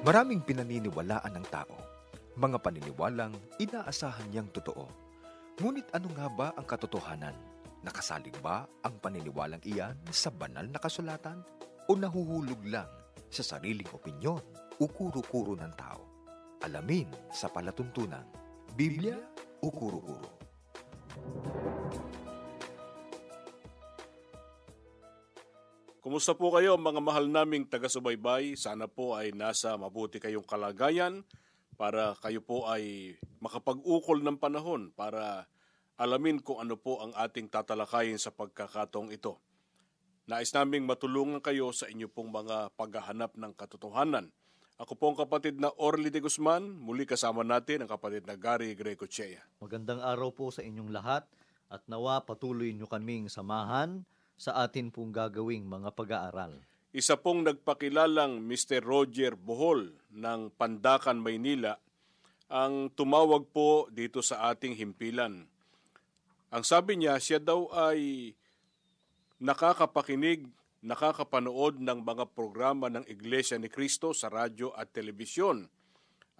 Maraming pinaniniwalaan ng tao, mga paniniwalang inaasahan niyang totoo. Ngunit ano nga ba ang katotohanan? Nakasalig ba ang paniniwalang iyan sa banal na kasulatan? O nahuhulog lang sa sariling opinyon o kuro-kuro ng tao? Alamin sa palatuntunan, Biblia o kuro-kuro? Kumusta po kayo mga mahal naming taga-subaybay? Sana po ay nasa mabuti kayong kalagayan para kayo po ay makapag-ukol ng panahon para alamin kung ano po ang ating tatalakayin sa pagkakatong ito. Nais naming matulungan kayo sa inyo pong mga paghahanap ng katotohanan. Ako po ang kapatid na Orly de Guzman, muli kasama natin ang kapatid na Gary Grecochea. Magandang araw po sa inyong lahat at nawa patuloy nyo kaming samahan sa atin pong gagawing mga pag-aaral. Isa pong nagpakilalang Mr. Roger Bohol ng Pandakan, Maynila ang tumawag po dito sa ating himpilan. Ang sabi niya, siya daw ay nakakapakinig, nakakapanood ng mga programa ng Iglesia ni Cristo sa radyo at telebisyon.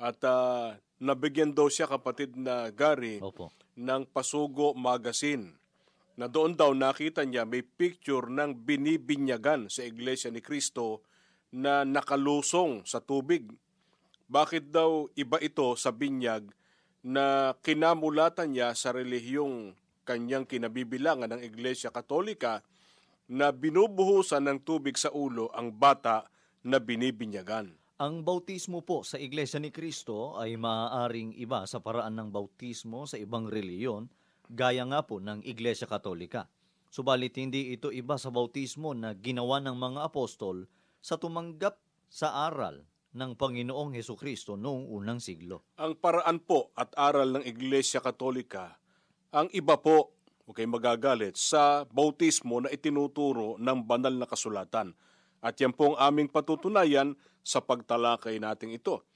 At uh, nabigyan daw siya kapatid na Gary Opo. ng Pasugo Magazine na doon daw nakita niya may picture ng binibinyagan sa Iglesia ni Cristo na nakalusong sa tubig. Bakit daw iba ito sa binyag na kinamulatan niya sa relihiyong kanyang kinabibilangan ng Iglesia Katolika na binubuhusan ng tubig sa ulo ang bata na binibinyagan. Ang bautismo po sa Iglesia ni Cristo ay maaaring iba sa paraan ng bautismo sa ibang reliyon, gaya nga po ng Iglesia Katolika. Subalit hindi ito iba sa bautismo na ginawa ng mga apostol sa tumanggap sa aral ng Panginoong Heso Kristo noong unang siglo. Ang paraan po at aral ng Iglesia Katolika, ang iba po, huwag kayong magagalit, sa bautismo na itinuturo ng banal na kasulatan. At yan po ang aming patutunayan sa pagtalakay nating ito.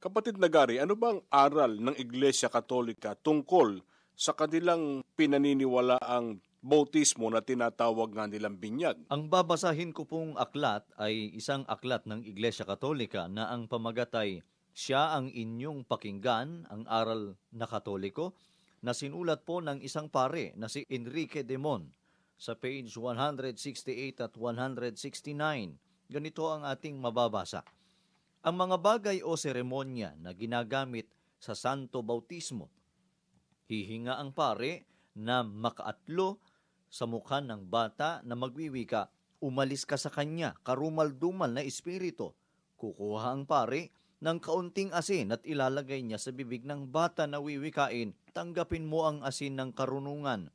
Kapatid na Gary, ano bang aral ng Iglesia Katolika tungkol sa kanilang pinaniniwalaang bautismo na tinatawag nga nilang binyag? Ang babasahin ko pong aklat ay isang aklat ng Iglesia Katolika na ang pamagat ay siya ang inyong pakinggan, ang aral na katoliko, na sinulat po ng isang pare na si Enrique de Mon sa page 168 at 169. Ganito ang ating mababasa. Ang mga bagay o seremonya na ginagamit sa Santo Bautismo, hihinga ang pare na makaatlo sa mukha ng bata na magwiwika, umalis ka sa kanya, karumal-dumal na espiritu. Kukuha ang pare ng kaunting asin at ilalagay niya sa bibig ng bata na wiwikain, tanggapin mo ang asin ng karunungan.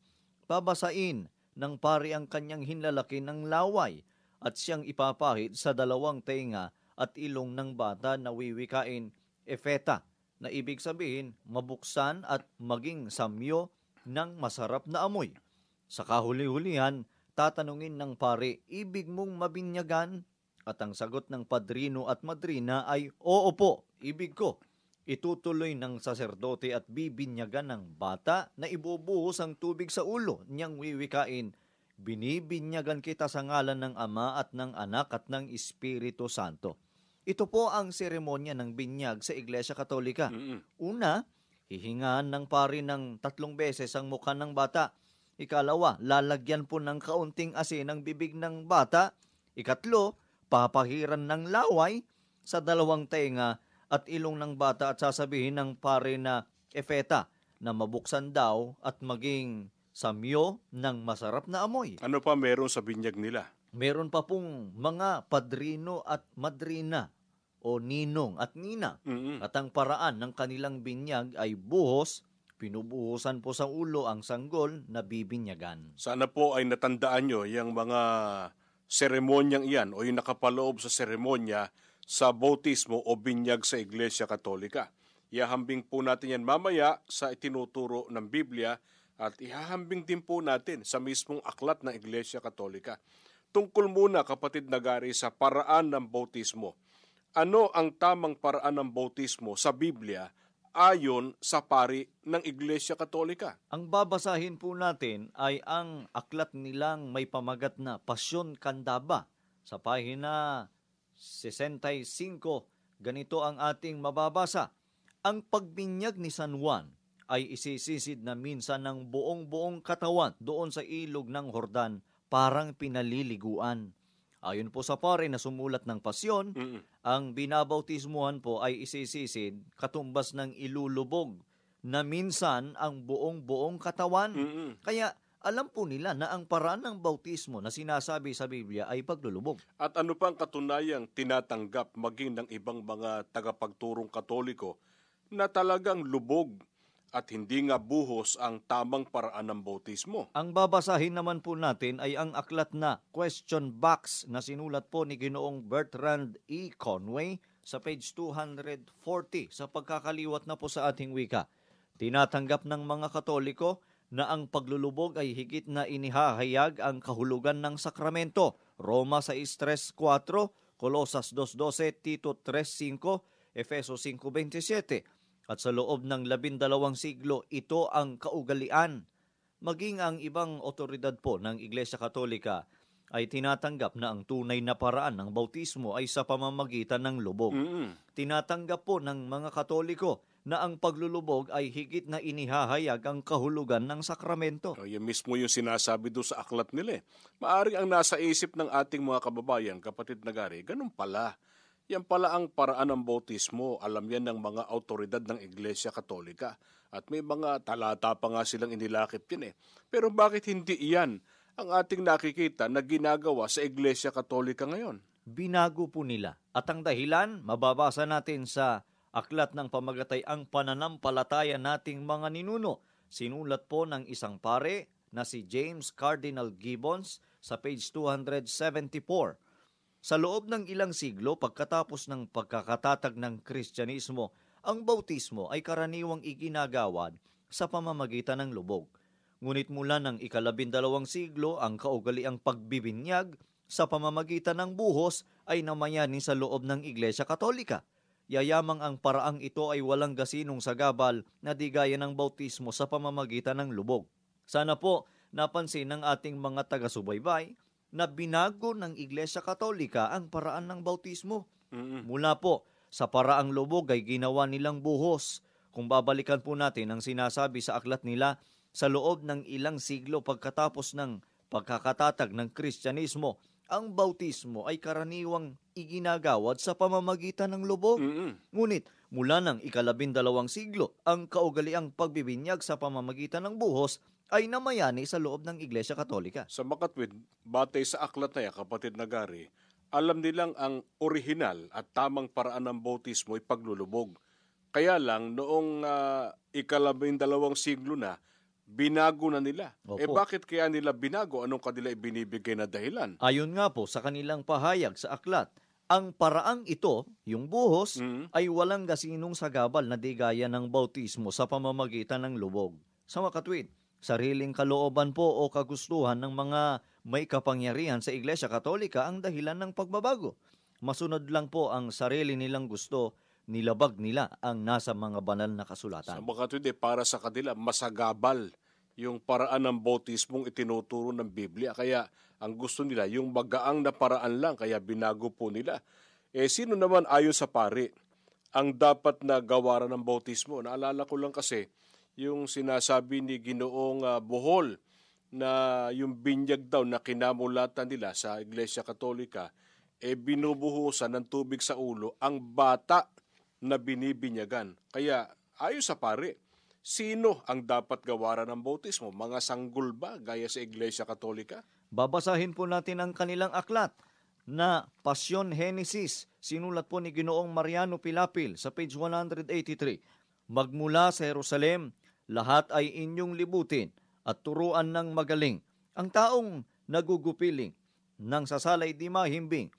Babasain ng pare ang kanyang hinlalaki ng laway at siyang ipapahid sa dalawang tenga at ilong ng bata na wiwikain, efeta, na ibig sabihin mabuksan at maging samyo ng masarap na amoy. Sa kahuli-hulihan, tatanungin ng pare, ibig mong mabinyagan? At ang sagot ng padrino at madrina ay, oo po, ibig ko. Itutuloy ng saserdote at bibinyagan ng bata na ibubuhos ang tubig sa ulo niyang wiwikain. Binibinyagan kita sa ngalan ng Ama at ng Anak at ng Espiritu Santo. Ito po ang seremonya ng binyag sa Iglesia Katolika. Mm-mm. Una, hihingaan ng pari ng tatlong beses ang mukha ng bata. Ikalawa, lalagyan po ng kaunting asin ang bibig ng bata. Ikatlo, papahiran ng laway sa dalawang tenga at ilong ng bata at sasabihin ng pare na efeta na mabuksan daw at maging samyo ng masarap na amoy. Ano pa meron sa binyag nila? Meron pa pong mga padrino at madrina o ninong at nina. Mm-mm. At ang paraan ng kanilang binyag ay buhos, pinubuhusan po sa ulo ang sanggol na bibinyagan. Sana po ay natandaan nyo yung mga seremonyang iyan o yung nakapaloob sa seremonya sa bautismo o binyag sa Iglesia Katolika. Ihahambing po natin yan mamaya sa itinuturo ng Biblia at ihahambing din po natin sa mismong aklat ng Iglesia Katolika. Tungkol muna kapatid Nagari sa paraan ng bautismo. Ano ang tamang paraan ng bautismo sa Biblia ayon sa pari ng Iglesia Katolika? Ang babasahin po natin ay ang aklat nilang may pamagat na Pasyon Kandaba sa pahina 65 ganito ang ating mababasa. Ang pagbinyag ni San Juan ay isisisid na minsan ng buong-buong katawan doon sa ilog ng Hordan parang pinaliliguan. Ayon po sa pare na sumulat ng pasyon, Mm-mm. ang binabautismuhan po ay isisisid katumbas ng ilulubog na minsan ang buong-buong katawan. Mm-mm. Kaya alam po nila na ang paraan ng bautismo na sinasabi sa Biblia ay paglulubog. At ano pang katunayang tinatanggap maging ng ibang mga tagapagturong katoliko na talagang lubog at hindi nga buhos ang tamang paraan ng bautismo. Ang babasahin naman po natin ay ang aklat na question box na sinulat po ni Ginoong Bertrand E. Conway sa page 240 sa pagkakaliwat na po sa ating wika. Tinatanggap ng mga Katoliko na ang paglulubog ay higit na inihahayag ang kahulugan ng sakramento. Roma 6.3.4, Colosas 2.12, Tito 3.5, Efeso 5.27. At sa loob ng labindalawang siglo, ito ang kaugalian. Maging ang ibang otoridad po ng Iglesia Katolika ay tinatanggap na ang tunay na paraan ng bautismo ay sa pamamagitan ng lubog. Mm-mm. Tinatanggap po ng mga Katoliko na ang paglulubog ay higit na inihahayag ang kahulugan ng sakramento. O, yan mismo yung sinasabi doon sa aklat nila. eh. Maaring ang nasa isip ng ating mga kababayan, kapatid na gari, ganun pala. Yan pala ang paraan ng bautismo. Alam yan ng mga autoridad ng Iglesia Katolika. At may mga talata pa nga silang inilakip yan eh. Pero bakit hindi iyan ang ating nakikita na ginagawa sa Iglesia Katolika ngayon? Binago po nila. At ang dahilan, mababasa natin sa aklat ng pamagatay ang pananampalataya nating mga ninuno. Sinulat po ng isang pare na si James Cardinal Gibbons sa page 274. Sa loob ng ilang siglo pagkatapos ng pagkakatatag ng Kristyanismo, ang bautismo ay karaniwang iginagawad sa pamamagitan ng lubog. Ngunit mula ng ikalabindalawang siglo, ang kaugaliang pagbibinyag sa pamamagitan ng buhos ay namayani sa loob ng Iglesia Katolika. Yayamang ang paraang ito ay walang gasinong sagabal na di gaya ng bautismo sa pamamagitan ng lubog. Sana po napansin ng ating mga taga-subaybay na binago ng Iglesia Katolika ang paraan ng bautismo. Mm-mm. Mula po sa paraang lubog ay ginawa nilang buhos. Kung babalikan po natin ang sinasabi sa aklat nila, sa loob ng ilang siglo pagkatapos ng pagkakatatag ng Kristyanismo, ang bautismo ay karaniwang iginagawad sa pamamagitan ng lubog. Mm-mm. Ngunit mula ng ikalabindalawang siglo, ang kaugaliang pagbibinyag sa pamamagitan ng buhos ay namayani sa loob ng Iglesia Katolika. Sa makatwid, batay sa aklat na yan, kapatid na gari, alam nilang ang orihinal at tamang paraan ng bautismo ay paglulubog. Kaya lang, noong uh, ikalabindalawang siglo na, binago na nila. Opo. Eh bakit kaya nila binago? Anong kanila ibinibigay na dahilan? Ayon nga po sa kanilang pahayag sa aklat, ang paraang ito, yung buhos, Mm. ay walang gasinong sagabal na digaya ng bautismo sa pamamagitan ng lubog. Sa makatwid, sariling kalooban po o kagustuhan ng mga may kapangyarihan sa Iglesia Katolika ang dahilan ng pagbabago. Masunod lang po ang sarili nilang gusto, nilabag nila ang nasa mga banal na Sa kasulatan. makatwid, eh, para sa kanila, masagabal yung paraan ng bautismong itinuturo ng Biblia. Kaya ang gusto nila, yung magaang na paraan lang, kaya binago po nila. Eh, sino naman ayon sa pari ang dapat na gawaran ng bautismo? Naalala ko lang kasi, yung sinasabi ni Ginoong ah, Bohol na yung binyag daw na kinamulatan nila sa Iglesia Katolika, eh binubuhusan ng tubig sa ulo ang bata na binibinyagan. Kaya ayon sa pare, sino ang dapat gawaran ng bautismo? Mga sanggol ba gaya sa Iglesia Katolika? Babasahin po natin ang kanilang aklat na Passion Genesis. Sinulat po ni Ginoong Mariano Pilapil sa page 183. Magmula sa Jerusalem, lahat ay inyong libutin at turuan ng magaling. Ang taong nagugupiling, nang sasalay di mahimbing.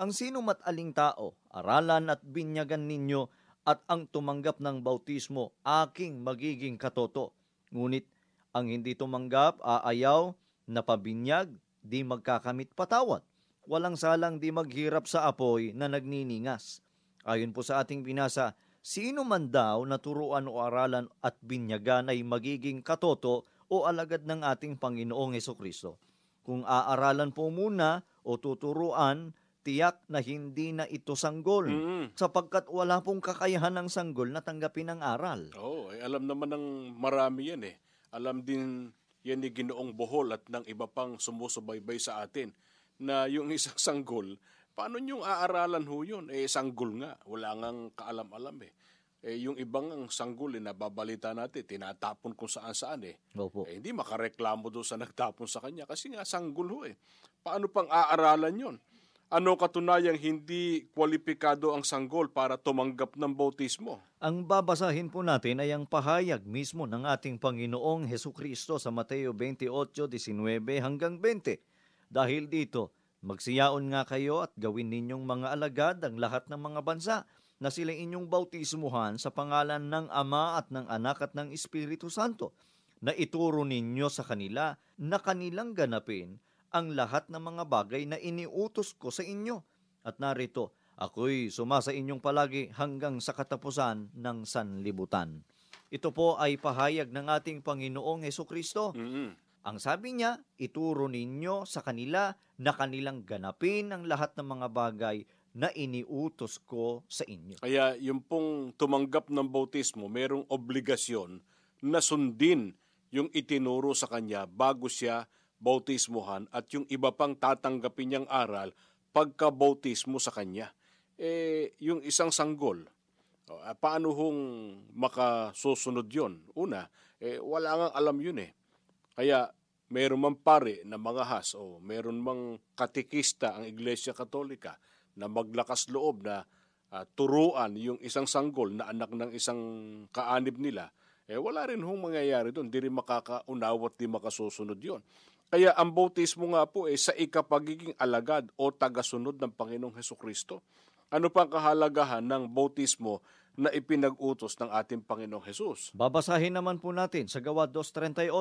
Ang sino mataling tao, aralan at binyagan ninyo at ang tumanggap ng bautismo, aking magiging katoto. Ngunit ang hindi tumanggap, aayaw, napabinyag, di magkakamit patawad. Walang salang di maghirap sa apoy na nagniningas. Ayon po sa ating binasa, sino man daw na turuan o aralan at binyagan ay magiging katoto o alagad ng ating Panginoong Heso Kristo. Kung aaralan po muna o tuturuan, tiyak na hindi na ito sanggol Mm. sapagkat wala pong kakayahan ng sanggol na tanggapin ang aral. Oo, eh, alam naman ng marami yan eh. Alam din yan ni Ginoong Bohol at ng iba pang sumusubaybay sa atin na yung isang sanggol, paano niyong aaralan ho yun? Eh, sanggol nga, wala ngang kaalam-alam eh. Eh, yung ibang ang sanggol, eh, nababalita natin, tinatapon kung saan-saan eh. Opo. Eh, hindi makareklamo doon sa nagtapon sa kanya kasi nga sanggol ho eh. Paano pang aaralan yon? Ano katunayang hindi kwalipikado ang sanggol para tumanggap ng bautismo? Ang babasahin po natin ay ang pahayag mismo ng ating Panginoong Heso Kristo sa Mateo 28:19 hanggang 20. Dahil dito, magsiyaon nga kayo at gawin ninyong mga alagad ang lahat ng mga bansa na sila inyong bautismuhan sa pangalan ng Ama at ng Anak at ng Espiritu Santo, na ituro ninyo sa kanila na kanilang ganapin ang lahat ng mga bagay na iniutos ko sa inyo. At narito, ako'y sumasa inyong palagi hanggang sa katapusan ng sanlibutan. Ito po ay pahayag ng ating Panginoong Heso Kristo. Mm-mm. Ang sabi niya, ituro ninyo sa kanila na kanilang ganapin ang lahat ng mga bagay na iniutos ko sa inyo. Kaya yung pong tumanggap ng bautismo, merong obligasyon na sundin yung itinuro sa kanya bago siya bautismuhan at yung iba pang tatanggapin niyang aral pagka-bautismo sa kanya. Eh, yung isang sanggol, ah, paano hong makasusunod yon? Una, eh, wala nga alam yun eh. Kaya meron mang pare na mga has o meron mang katikista ang Iglesia Katolika na maglakas loob na ah, turuan yung isang sanggol na anak ng isang kaanib nila, eh wala rin hong mangyayari doon. Di rin makakaunaw at di makasusunod yon. Kaya ang bautismo nga po eh sa ikapagiging alagad o tagasunod ng Panginoong Heso Kristo. Ano pa ang kahalagahan ng bautismo na ipinag-utos ng ating Panginoong Hesus? Babasahin naman po natin sa Gawa 2.38.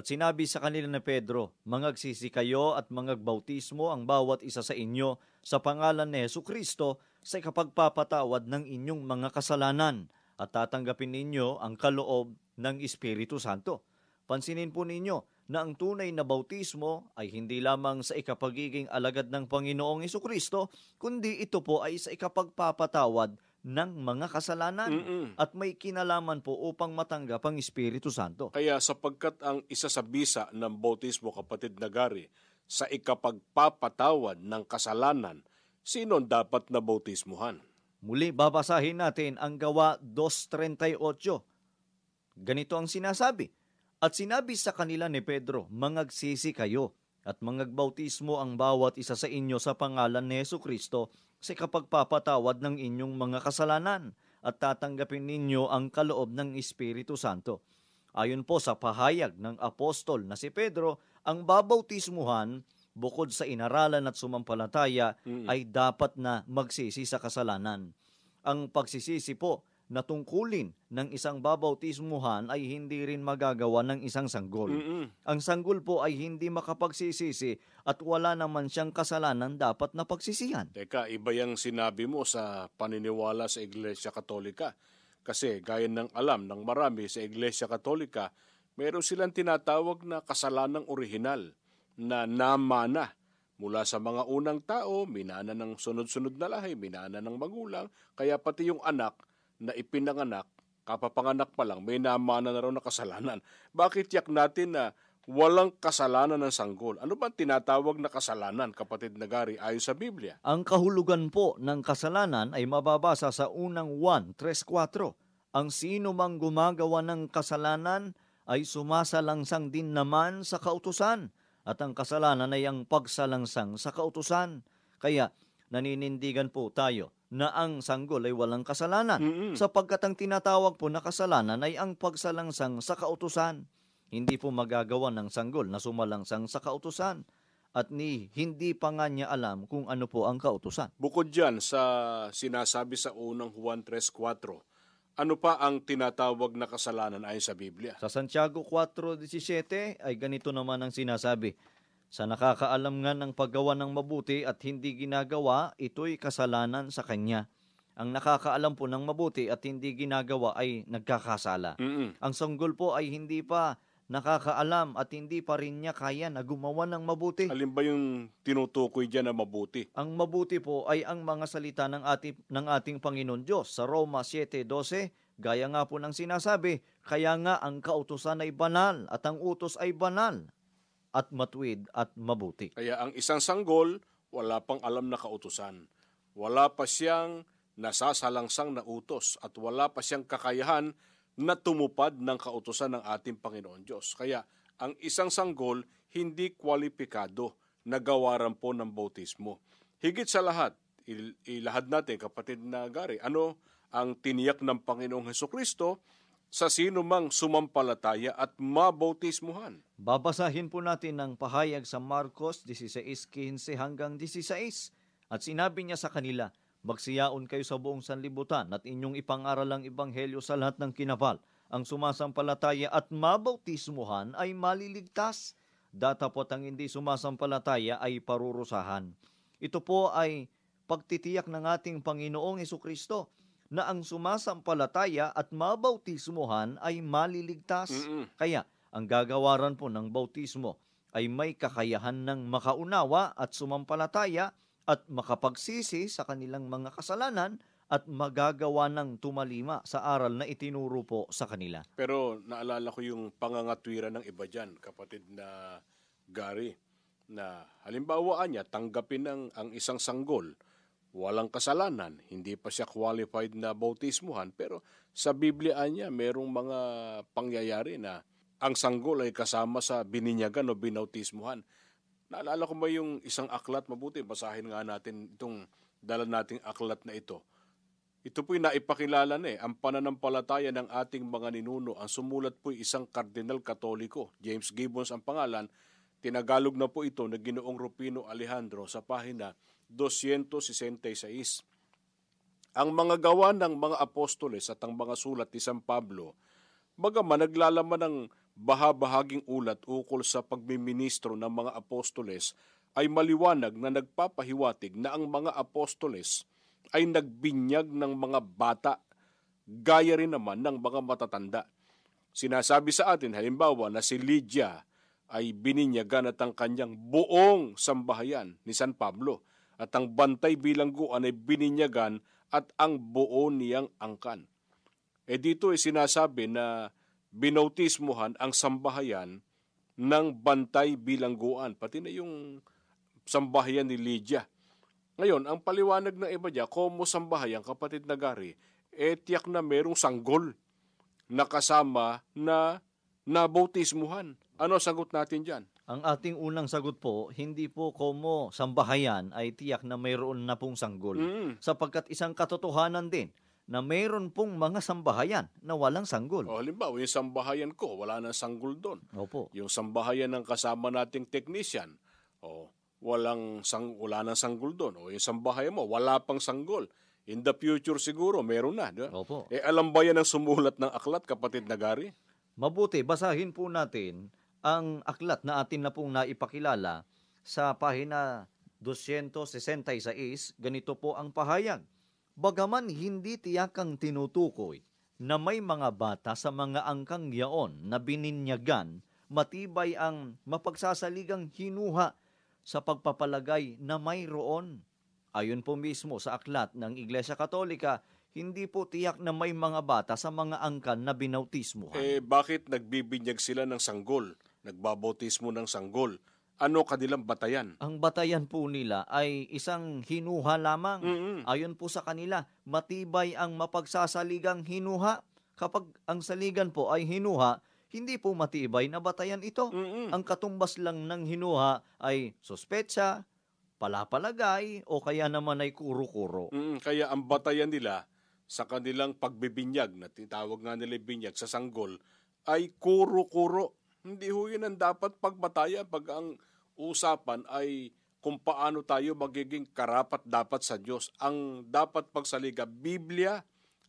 At sinabi sa kanila ni Pedro, Mangagsisi kayo at mangagbautismo ang bawat isa sa inyo sa pangalan ni Yesu Kristo sa ikapagpapatawad ng inyong mga kasalanan at tatanggapin ninyo ang kaloob ng Espiritu Santo. Pansinin po ninyo na ang tunay na bautismo ay hindi lamang sa ikapagiging alagad ng Panginoong Heso Kristo, kundi ito po ay sa ikapagpapatawad ng mga kasalanan Mm-mm. at may kinalaman po upang matanggap ang Espiritu Santo. Kaya sapagkat ang isa sa bisa ng bautismo, kapatid na gari, sa ikapagpapatawad ng kasalanan, sino dapat na bautismuhan? Muli babasahin natin ang gawa 2.38. Ganito ang sinasabi. At sinabi sa kanila ni Pedro, Mangagsisi kayo at mangagbautismo ang bawat isa sa inyo sa pangalan ni Yesu Kristo sa kapagpapatawad ng inyong mga kasalanan at tatanggapin ninyo ang kaloob ng Espiritu Santo. Ayon po sa pahayag ng apostol na si Pedro, ang babautismuhan bukod sa inaralan at sumampalataya Mm. ay dapat na magsisi sa kasalanan. Ang pagsisisi po na tungkulin ng isang babautismuhan ay hindi rin magagawa ng isang sanggol. Mm-mm. Ang sanggol po ay hindi makapagsisisi at wala naman siyang kasalanan dapat na pagsisihan. Teka, iba yung sinabi mo sa paniniwala sa Iglesia Katolika. Kasi gaya ng alam ng marami sa Iglesia Katolika, meron silang tinatawag na kasalanang orihinal na namana mula sa mga unang tao, minana ng sunod-sunod na lahi, minana ng magulang, kaya pati yung anak na ipinanganak, kapapanganak pa lang, may namana na raw na kasalanan. Bakit yak natin na walang kasalanan ng sanggol? Ano ba tinatawag na kasalanan, kapatid Nagari, ayon sa Biblia? Ang kahulugan po ng kasalanan ay mababasa sa unang 1.3.4. Ang sino mang gumagawa ng kasalanan ay sumasalangsang din naman sa kautusan at ang kasalanan ay ang pagsalangsang sa kautusan. Kaya naninindigan po tayo na ang sanggol ay walang kasalanan Mm-mm. sapagkat ang tinatawag po na kasalanan ay ang pagsalangsang sa kautusan. Hindi po magagawa ng sanggol na sumalangsang sa kautusan at ni hindi pa nga niya alam kung ano po ang kautusan. Bukod dyan sa sinasabi sa unang Juan 3.4, ano pa ang tinatawag na kasalanan ayon sa Biblia? Sa Santiago 4.17 ay ganito naman ang sinasabi, Sa nakakaalam nga ng paggawa ng mabuti at hindi ginagawa, ito'y kasalanan sa kanya. Ang nakakaalam po ng mabuti at hindi ginagawa ay nagkakasala. Mm-mm. Ang sanggol po ay hindi pa nakakaalam at hindi pa rin niya kaya na gumawa ng mabuti. Alin ba yung tinutukoy dyan na mabuti? Ang mabuti po ay ang mga salita ng ating, ng ating Panginoon Diyos sa Roma 7.12. Gaya nga po ng sinasabi, kaya nga ang kautusan ay banal at ang utos ay banal at matuwid at mabuti. Kaya ang isang sanggol, wala pang alam na kautusan. Wala pa siyang nasasalangsang na utos at wala pa siyang kakayahan na tumupad ng kautusan ng ating Panginoon Diyos. Kaya ang isang sanggol hindi kwalipikado na gawaran po ng bautismo. Higit sa lahat, il- ilahad natin kapatid na Gary, ano ang tiniyak ng Panginoong Heso Kristo sa sino mang sumampalataya at mabautismuhan. Babasahin po natin ang pahayag sa Marcos 16.15 hanggang 16. At sinabi niya sa kanila, Magsiyaon kayo sa buong sanlibutan at inyong ipangaral ang ebanghelyo sa lahat ng kinapal. Ang sumasampalataya at mabautismuhan ay maliligtas. Datapot ang hindi sumasampalataya ay parurusahan. Ito po ay pagtitiyak ng ating Panginoong Kristo na ang sumasampalataya at mabautismuhan ay maliligtas. Mm-mm. Kaya ang gagawaran po ng bautismo ay may kakayahan ng makaunawa at sumampalataya at makapagsisi sa kanilang mga kasalanan at magagawa ng tumalima sa aral na itinuro po sa kanila. Pero naalala ko yung pangangatwiran ng iba dyan, kapatid na Gary, na halimbawa niya, tanggapin ng ang isang sanggol, walang kasalanan, hindi pa siya qualified na bautismuhan, pero sa Biblia niya, merong mga pangyayari na ang sanggol ay kasama sa bininyagan o binautismuhan. Naalala ko ba yung isang aklat, mabuti, basahin nga natin itong dala nating aklat na ito. Ito po'y naipakilala na eh, ang pananampalataya ng ating mga ninuno. Ang sumulat po'y isang kardinal katoliko, James Gibbons ang pangalan. Tinagalog na po ito na ginoong Rufino Alejandro sa pahina 266. Ang mga gawa ng mga apostoles at ang mga sulat ni San Pablo, bagaman naglalaman ng bahabahaging ulat ukol sa pagmiministro ng mga apostoles, ay maliwanag na nagpapahiwatig na ang mga apostoles ay nagbinyag ng mga bata, gaya rin naman ng mga matatanda. Sinasabi sa atin, halimbawa, na si Lydia ay bininyagan at ang kanyang buong sambahayan ni San Pablo at ang bantay bilangguan ay bininyagan at ang buo niyang angkan. E dito ay sinasabi na binautismuhan ang sambahayan ng bantay bilangguan, pati na yung sambahayan ni Lydia. Ngayon, ang paliwanag ng iba niya, komo sambahayan, kapatid na Gary, eh tiyak na merong sanggol na kasama na nabautismuhan. Ano sagot natin dyan? Ang ating unang sagot po, hindi po komo sambahayan ay tiyak na mayroon na pong sanggol. Mm. Sapagkat isang katotohanan din na mayroon pong mga sambahayan na walang sanggol. O halimbawa, yung sambahayan ko, wala nang sanggol doon. Opo. Yung sambahayan ng kasama nating technician, o walang sang, wala nang sanggol doon. O yung sambahayan mo, wala pang sanggol. In the future siguro, meron na. Di ba? Opo. Eh, alam ba yan ang sumulat ng aklat, kapatid na Gary? Mabuti, basahin po natin ang aklat na atin na pong naipakilala sa pahina 266. Ganito po ang pahayag. Bagaman hindi tiyakang tinutukoy na may mga bata sa mga angkang yaon na bininyagan, matibay ang mapagsasaligang hinuha sa pagpapalagay na mayroon. Ayon po mismo sa aklat ng Iglesia Katolika, hindi po tiyak na may mga bata sa mga angkan na binautismuhan. Eh, bakit nagbibinyag sila ng sanggol? Nagbabautismo ng sanggol? Ano kanilang batayan? Ang batayan po nila ay isang hinuha lamang. Mm-mm. Ayon po sa kanila, matibay ang mapagsasaligang hinuha. Kapag ang saligan po ay hinuha, hindi po matibay na batayan ito. Mm-mm. Ang katumbas lang ng hinuha ay suspetsa, palapalagay, o kaya naman ay kuro-kuro. Mm, kaya ang batayan nila sa kanilang pagbibinyag, na tinawag nga nila binyag sa sanggol, ay kuro-kuro. Hindi ho yun ang dapat pagbatayan pag ang usapan ay kung paano tayo magiging karapat dapat sa Diyos. Ang dapat pagsaliga, Biblia,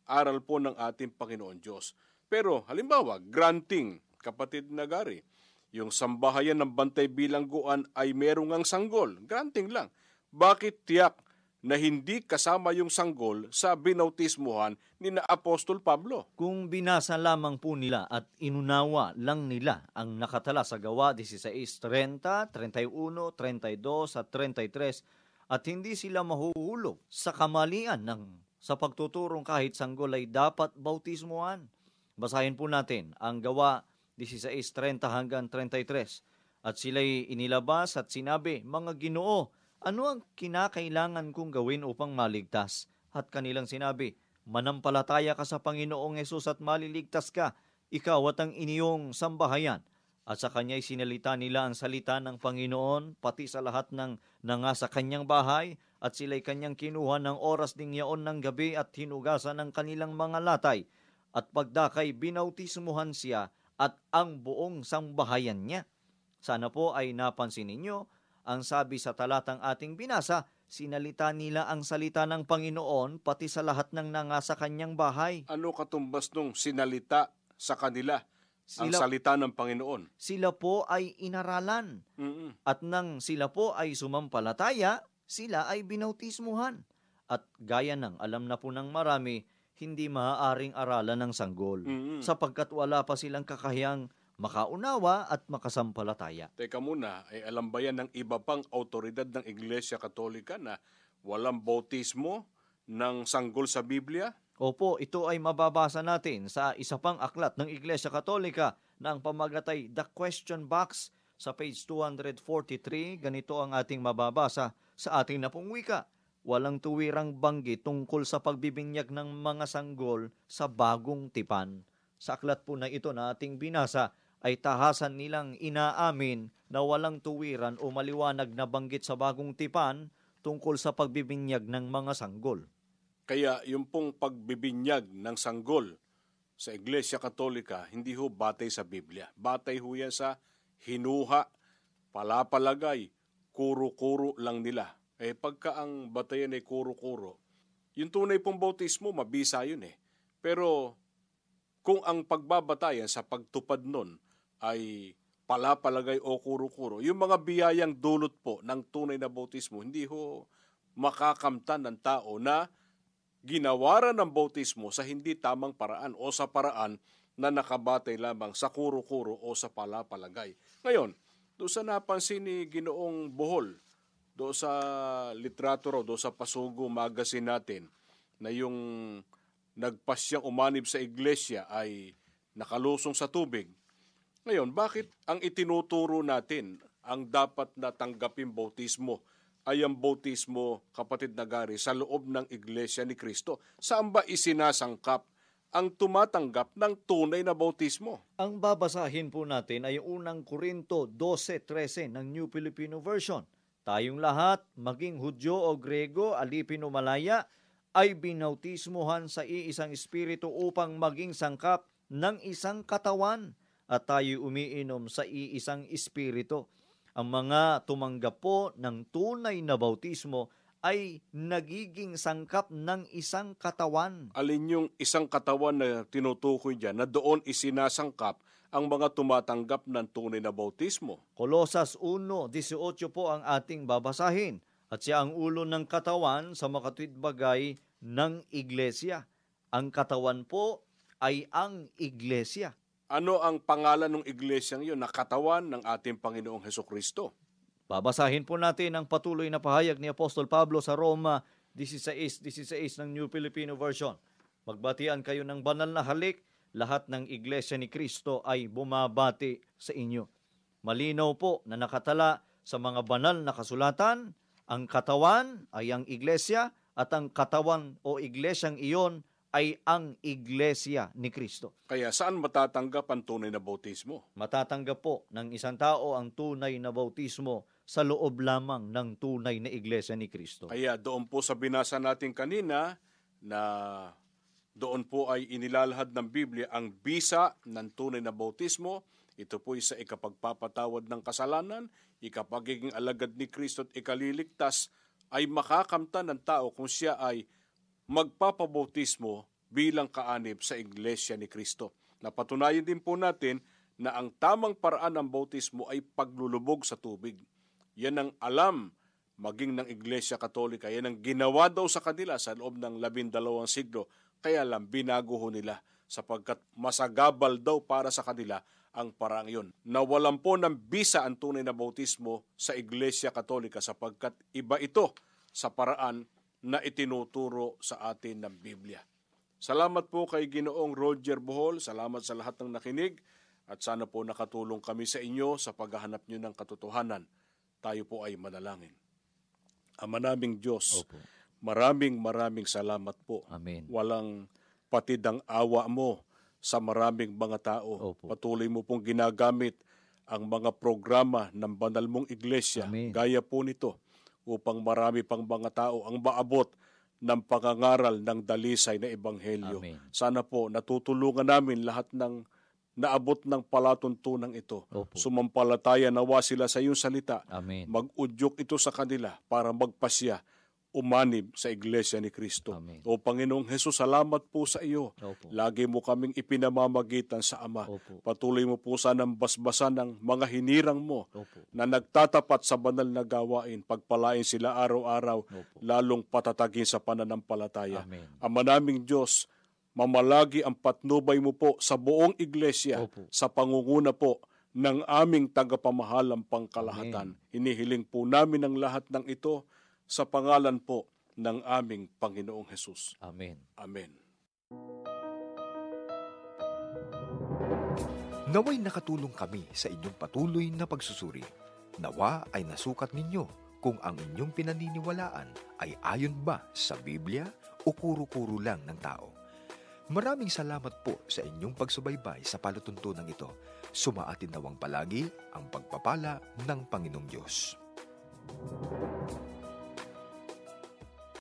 aral po ng ating Panginoon Diyos. Pero halimbawa, granting, kapatid na Gary, yung sambahayan ng bantay bilangguan ay merong ang sanggol. Granting lang. Bakit tiyak na hindi kasama yung sanggol sa binautismuhan ni na Apostol Pablo. Kung binasa lamang po nila at inunawa lang nila ang nakatala sa gawa 16.30, 31, 32 at 33 at hindi sila mahuhulog sa kamalian ng sa pagtuturong kahit sanggol ay dapat bautismuhan. Basahin po natin ang gawa 16.30 hanggang 33. At sila'y inilabas at sinabi, Mga ginoo, ano ang kinakailangan kong gawin upang maligtas? At kanilang sinabi, Manampalataya ka sa Panginoong Yesus at maliligtas ka, ikaw at ang inyong sambahayan. At sa kanya'y sinalita nila ang salita ng Panginoon, pati sa lahat ng nanga sa kanyang bahay, at sila'y kanyang kinuha ng oras ding yaon ng gabi at hinugasan ng kanilang mga latay. At pagdakay binautismuhan siya at ang buong sambahayan niya. Sana po ay napansin ninyo ang sabi sa talatang ating binasa, sinalita nila ang salita ng Panginoon pati sa lahat ng nanga sa kanyang bahay. Ano katumbas nung sinalita sa kanila ang Sila, salita ng Panginoon? sila po ay inaralan Mm-mm. at nang sila po ay sumampalataya, sila ay binautismuhan. At gaya ng alam na po ng marami, hindi maaaring aralan ng sanggol Mm-mm. sapagkat wala pa silang kakahiyang makaunawa at makasampalataya. Teka muna, ay alam ba yan ng iba pang autoridad ng Iglesia Katolika na walang bautismo ng sanggol sa Biblia? Opo, ito ay mababasa natin sa isa pang aklat ng Iglesia Katolika na ang pamagatay The Question Box sa page 243. Ganito ang ating mababasa sa ating napong wika. Walang tuwirang banggit tungkol sa pagbibinyag ng mga sanggol sa bagong tipan. Sa aklat po na ito na ating binasa ay tahasan nilang inaamin na walang tuwiran o maliwanag na banggit sa bagong tipan tungkol sa pagbibinyag ng mga sanggol. Kaya yung pong pagbibinyag ng sanggol sa Iglesia Katolika, hindi ho batay sa Biblia. Batay ho yan sa hinuha, palapalagay, kuro-kuro lang nila. Eh pagka ang batayan ay kuro-kuro, yung tunay pong bautismo, mabisa yun eh. Pero kung ang pagbabatayan sa pagtupad nun ay palapalagay o kuro-kuro, yung mga biyayang dulot po ng tunay na bautismo, hindi ho makakamtan ng tao na ginawaran ng bautismo sa hindi tamang paraan o sa paraan na nakabatay lamang sa kuro-kuro o sa palapalagay. Ngayon, doon sa napansin ni Ginoong Bohol, doon sa literatura, doon sa Pasugo magazine natin, na yung nagpasyang umanib sa iglesia ay nakalusong sa tubig. Ngayon, bakit ang itinuturo natin ang dapat na tanggapin bautismo ay ang bautismo, kapatid na gari, sa loob ng Iglesia ni Kristo? Saan ba isinasangkap ang tumatanggap ng tunay na bautismo? Ang babasahin po natin ay unang Korinto 12.13 ng New Filipino Version. Tayong lahat, maging Hudyo o Grego, alipin o Malaya, ay binautismuhan sa iisang espiritu upang maging sangkap ng isang katawan at tayo umiinom sa iisang espiritu. Ang mga tumanggap po ng tunay na bautismo ay nagiging sangkap ng isang katawan. Alin yung isang katawan na tinutukoy dyan na doon isinasangkap ang mga tumatanggap ng tunay na bautismo? Kolosas 1.18 po ang ating babasahin. At siya ang ulo ng katawan sa makatwid bagay ng iglesia. Ang katawan po ay ang iglesia. Ano ang pangalan ng iglesyang yun na katawan ng ating Panginoong Heso Kristo? Babasahin po natin ang patuloy na pahayag ni Apostol Pablo sa Roma 16.16 ng New Filipino Version. Magbatian kayo ng banal na halik, lahat ng iglesia ni Kristo ay bumabati sa inyo. Malinaw po na nakatala sa mga banal na kasulatan, ang katawan ay ang iglesia at ang katawan o iglesyang iyon ay ang iglesia ni Kristo. Kaya saan matatanggap ang tunay na bautismo? Matatanggap po ng isang tao ang tunay na bautismo sa loob lamang ng tunay na iglesia ni Kristo. Kaya doon po sa binasa natin kanina na doon po ay inilalahad ng Biblia ang bisa ng tunay na bautismo. Ito po ay sa ikapagpapatawad ng kasalanan, ikapagiging alagad ni Kristo at ikaliligtas ay makakamtan ng tao kung siya ay magpapabautismo bilang kaanib sa Iglesia ni Kristo. Napatunayan din po natin na ang tamang paraan ng bautismo ay paglulubog sa tubig. Yan ang alam maging ng Iglesia Katolika. Yan ang ginawa daw sa kanila sa loob ng labindalawang siglo. Kaya lang binago ho nila sapagkat masagabal daw para sa kanila ang parang yon. Nawalan po ng bisa ang tunay na bautismo sa Iglesia Katolika sapagkat iba ito sa paraan na itinuturo sa atin ng Biblia. Salamat po kay Ginoong Roger Bohol. Salamat sa lahat ng nakinig at sana po nakatulong kami sa inyo sa paghahanap nyo ng katotohanan. Tayo po ay manalangin. Ama naming Diyos, Opo. maraming maraming salamat po. Amen. Walang patid ang awa mo sa maraming mga tao. Opo. Patuloy mo pong ginagamit ang mga programa ng banal mong iglesia, Amen. gaya po nito, upang marami pang mga tao ang maabot ng pangangaral ng dalisay na ebanghelyo. Amen. Sana po natutulungan namin lahat ng naabot ng palatuntunan ito. Opo. Sumampalataya nawa sila sa iyong salita. Amen. Mag-udyok ito sa kanila para magpasya umanib sa iglesia ni Kristo. Amen. O Panginoong Hesus, salamat po sa iyo. Opo. Lagi mo kaming ipinamamagitan sa Ama. Opo. Patuloy mo po sanang basbasan ng mga hinirang mo Opo. na nagtatapat sa banal na gawain. Pagpalain sila araw-araw, Opo. lalong patatagin sa pananampalataya. Amen. Ama naming Diyos, mamalagi ang patnubay mo po sa buong iglesia Opo. sa pangunguna po ng aming tagapamahalang pangkalahatan. Hinihiling po namin ang lahat ng ito sa pangalan po ng aming Panginoong Hesus. Amen. Amen. Naway nakatulong kami sa inyong patuloy na pagsusuri. Nawa ay nasukat ninyo kung ang inyong pinaniniwalaan ay ayon ba sa Biblia o kuro-kuro lang ng tao. Maraming salamat po sa inyong pagsubaybay sa palatuntunan ito. Sumaatin nawang palagi ang pagpapala ng Panginoong Diyos.